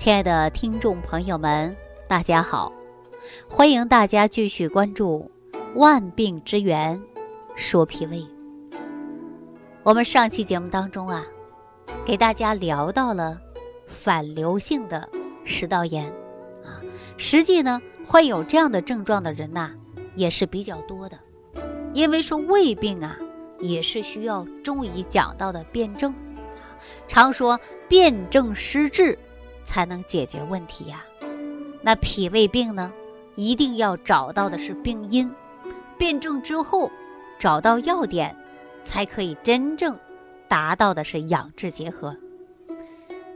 亲爱的听众朋友们，大家好！欢迎大家继续关注《万病之源说脾胃》。我们上期节目当中啊，给大家聊到了反流性的食道炎啊，实际呢，患有这样的症状的人呐，也是比较多的。因为说胃病啊，也是需要中医讲到的辨证，常说辨证施治。才能解决问题呀。那脾胃病呢，一定要找到的是病因，辨证之后找到要点，才可以真正达到的是养治结合。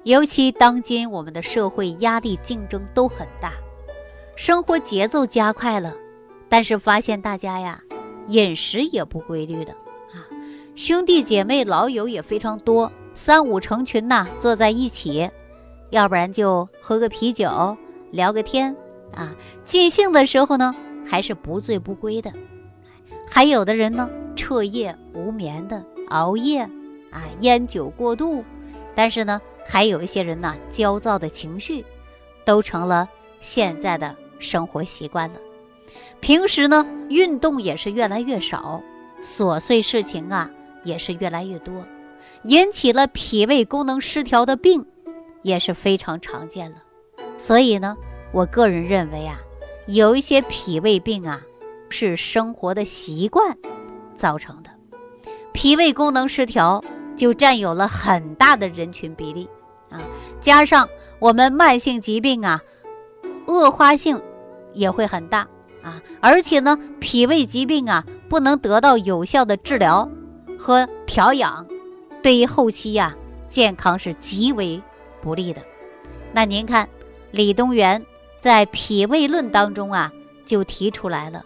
尤其当今我们的社会压力竞争都很大，生活节奏加快了，但是发现大家呀，饮食也不规律的啊，兄弟姐妹老友也非常多，三五成群呐，坐在一起。要不然就喝个啤酒，聊个天，啊，尽兴的时候呢，还是不醉不归的。还有的人呢，彻夜无眠的熬夜，啊，烟酒过度。但是呢，还有一些人呢，焦躁的情绪，都成了现在的生活习惯了。平时呢，运动也是越来越少，琐碎事情啊，也是越来越多，引起了脾胃功能失调的病。也是非常常见了，所以呢，我个人认为啊，有一些脾胃病啊，是生活的习惯造成的，脾胃功能失调就占有了很大的人群比例啊，加上我们慢性疾病啊，恶化性也会很大啊，而且呢，脾胃疾病啊，不能得到有效的治疗和调养，对于后期呀，健康是极为。不利的，那您看，李东垣在《脾胃论》当中啊，就提出来了，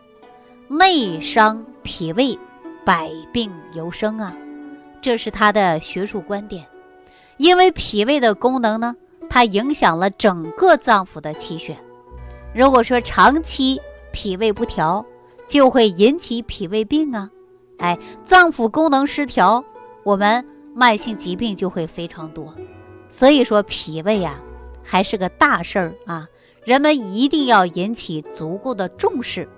内伤脾胃，百病由生啊，这是他的学术观点。因为脾胃的功能呢，它影响了整个脏腑的气血。如果说长期脾胃不调，就会引起脾胃病啊，哎，脏腑功能失调，我们慢性疾病就会非常多。所以说脾胃呀，还是个大事儿啊，人们一定要引起足够的重视。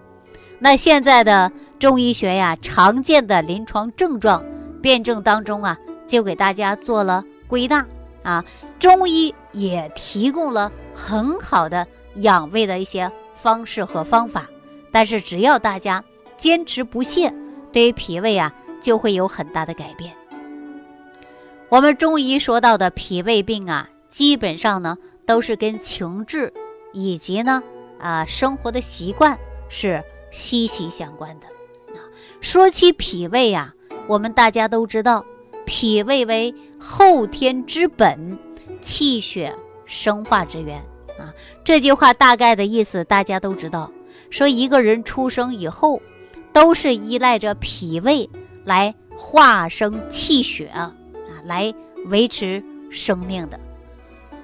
那现在的中医学呀，常见的临床症状辨证当中啊，就给大家做了归纳啊。中医也提供了很好的养胃的一些方式和方法，但是只要大家坚持不懈，对于脾胃啊，就会有很大的改变。我们中医说到的脾胃病啊，基本上呢都是跟情志以及呢啊生活的习惯是息息相关的。啊说起脾胃呀，我们大家都知道，脾胃为后天之本，气血生化之源啊。这句话大概的意思大家都知道，说一个人出生以后，都是依赖着脾胃来化生气血。来维持生命的。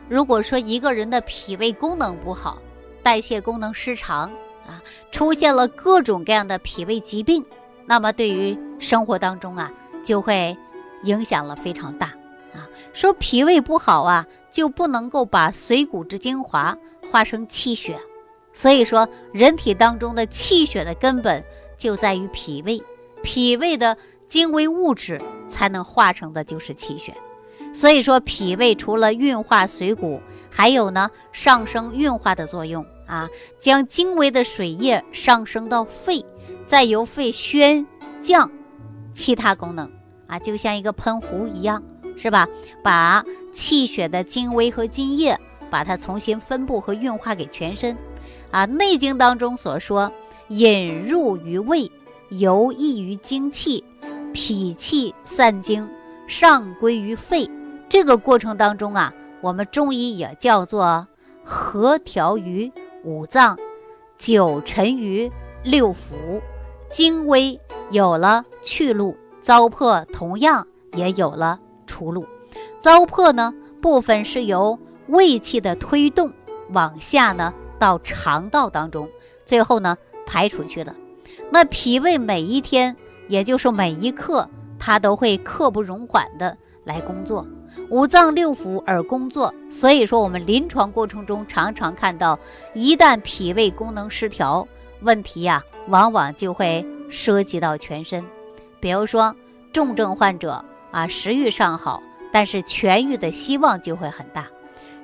如果说一个人的脾胃功能不好，代谢功能失常啊，出现了各种各样的脾胃疾病，那么对于生活当中啊，就会影响了非常大啊。说脾胃不好啊，就不能够把髓骨之精华化成气血，所以说人体当中的气血的根本就在于脾胃，脾胃的。精微物质才能化成的就是气血，所以说脾胃除了运化髓骨，还有呢上升运化的作用啊，将精微的水液上升到肺，再由肺宣降其他功能啊，就像一个喷壶一样，是吧？把气血的精微和津液，把它重新分布和运化给全身啊。《内经》当中所说，引入于胃，游溢于精气。脾气散精，上归于肺。这个过程当中啊，我们中医也叫做和调于五脏，九沉于六腑，精微有了去路，糟粕同样也有了出路。糟粕呢，部分是由胃气的推动往下呢到肠道当中，最后呢排出去了。那脾胃每一天。也就是，每一刻它都会刻不容缓的来工作，五脏六腑而工作。所以说，我们临床过程中常常看到，一旦脾胃功能失调，问题呀，往往就会涉及到全身。比如说，重症患者啊，食欲尚好，但是痊愈的希望就会很大。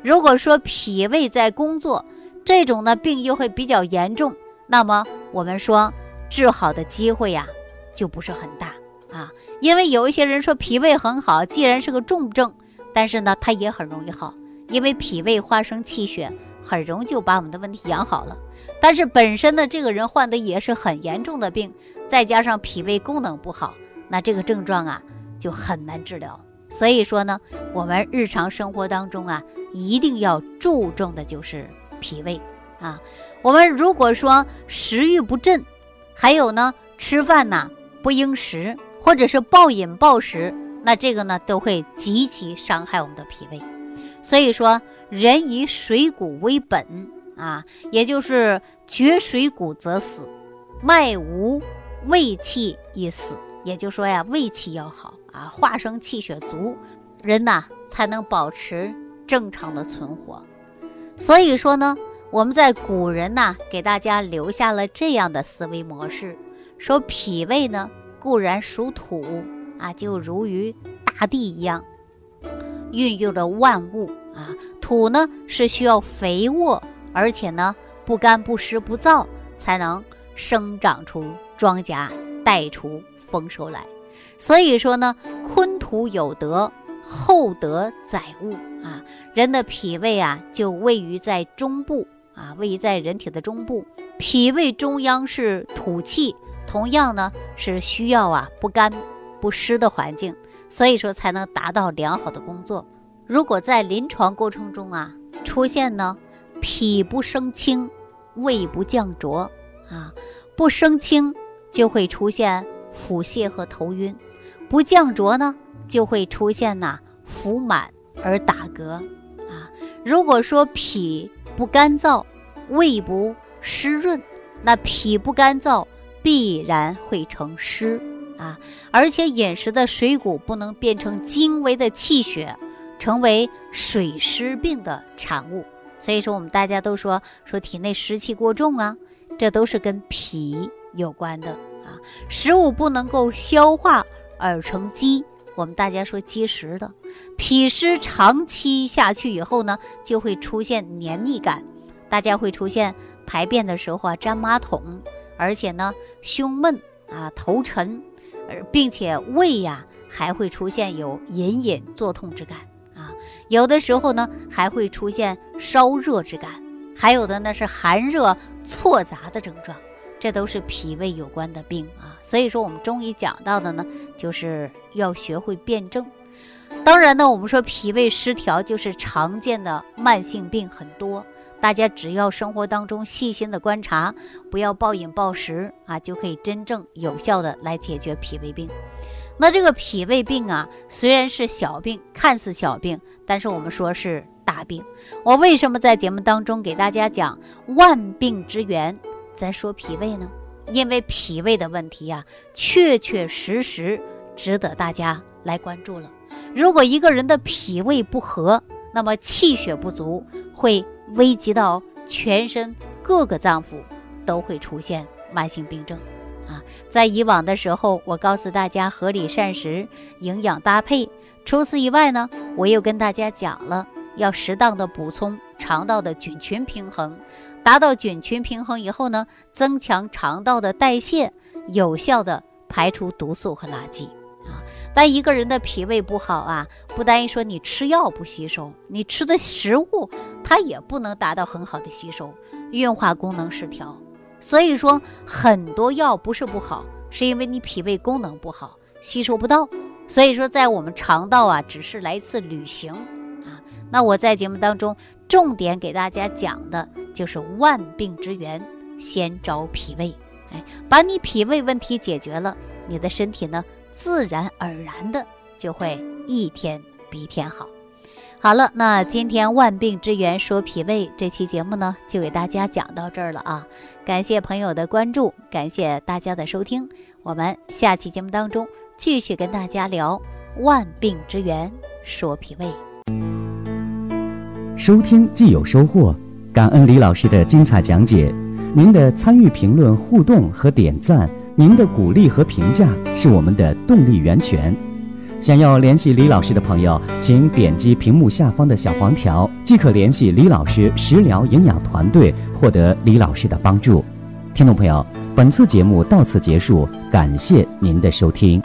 如果说脾胃在工作，这种呢病又会比较严重，那么我们说治好的机会呀就不是很大啊。因为有一些人说脾胃很好，既然是个重症，但是呢它也很容易好，因为脾胃化生气血，很容易就把我们的问题养好了。但是本身呢这个人患的也是很严重的病，再加上脾胃功能不好，那这个症状啊就很难治疗。所以说呢，我们日常生活当中啊，一定要注重的就是脾胃啊。我们如果说食欲不振，还有呢，吃饭呢不应食，或者是暴饮暴食，那这个呢都会极其伤害我们的脾胃。所以说，人以水谷为本啊，也就是绝水谷则死，脉无胃气亦死。也就是说呀，胃气要好。啊，化生气血足，人呐才能保持正常的存活。所以说呢，我们在古人呐给大家留下了这样的思维模式：说脾胃呢固然属土啊，就如于大地一样，孕育着万物啊。土呢是需要肥沃，而且呢不干不湿不燥，才能生长出庄稼，带出丰收来。所以说呢，坤土有德，厚德载物啊。人的脾胃啊，就位于在中部啊，位于在人体的中部。脾胃中央是土气，同样呢是需要啊不干不湿的环境，所以说才能达到良好的工作。如果在临床过程中啊出现呢脾不生清，胃不降浊啊，不生清就会出现腹泻和头晕。不降浊呢，就会出现呐腹满而打嗝啊。如果说脾不干燥，胃不湿润，那脾不干燥必然会成湿啊。而且饮食的水谷不能变成精微的气血，成为水湿病的产物。所以说，我们大家都说说体内湿气过重啊，这都是跟脾有关的啊。食物不能够消化。而成积，我们大家说积食的脾湿长期下去以后呢，就会出现黏腻感，大家会出现排便的时候啊粘马桶，而且呢胸闷啊头沉，而并且胃呀还会出现有隐隐作痛之感啊，有的时候呢还会出现烧热之感，还有的呢是寒热错杂的症状。这都是脾胃有关的病啊，所以说我们中医讲到的呢，就是要学会辨证。当然呢，我们说脾胃失调就是常见的慢性病很多，大家只要生活当中细心的观察，不要暴饮暴食啊，就可以真正有效的来解决脾胃病。那这个脾胃病啊，虽然是小病，看似小病，但是我们说是大病。我为什么在节目当中给大家讲万病之源？咱说脾胃呢，因为脾胃的问题呀，确确实实值得大家来关注了。如果一个人的脾胃不和，那么气血不足，会危及到全身各个脏腑，都会出现慢性病症。啊，在以往的时候，我告诉大家合理膳食、营养搭配。除此以外呢，我又跟大家讲了，要适当的补充肠道的菌群平衡。达到菌群平衡以后呢，增强肠道的代谢，有效的排出毒素和垃圾。但一个人的脾胃不好啊，不单说你吃药不吸收，你吃的食物它也不能达到很好的吸收，运化功能失调。所以说很多药不是不好，是因为你脾胃功能不好，吸收不到。所以说在我们肠道啊，只是来一次旅行啊。那我在节目当中。重点给大家讲的就是万病之源，先找脾胃。哎，把你脾胃问题解决了，你的身体呢，自然而然的就会一天比一天好。好了，那今天万病之源说脾胃这期节目呢，就给大家讲到这儿了啊！感谢朋友的关注，感谢大家的收听，我们下期节目当中继续跟大家聊万病之源说脾胃。收听既有收获，感恩李老师的精彩讲解。您的参与、评论、互动和点赞，您的鼓励和评价是我们的动力源泉。想要联系李老师的朋友，请点击屏幕下方的小黄条，即可联系李老师食疗营养团队，获得李老师的帮助。听众朋友，本次节目到此结束，感谢您的收听。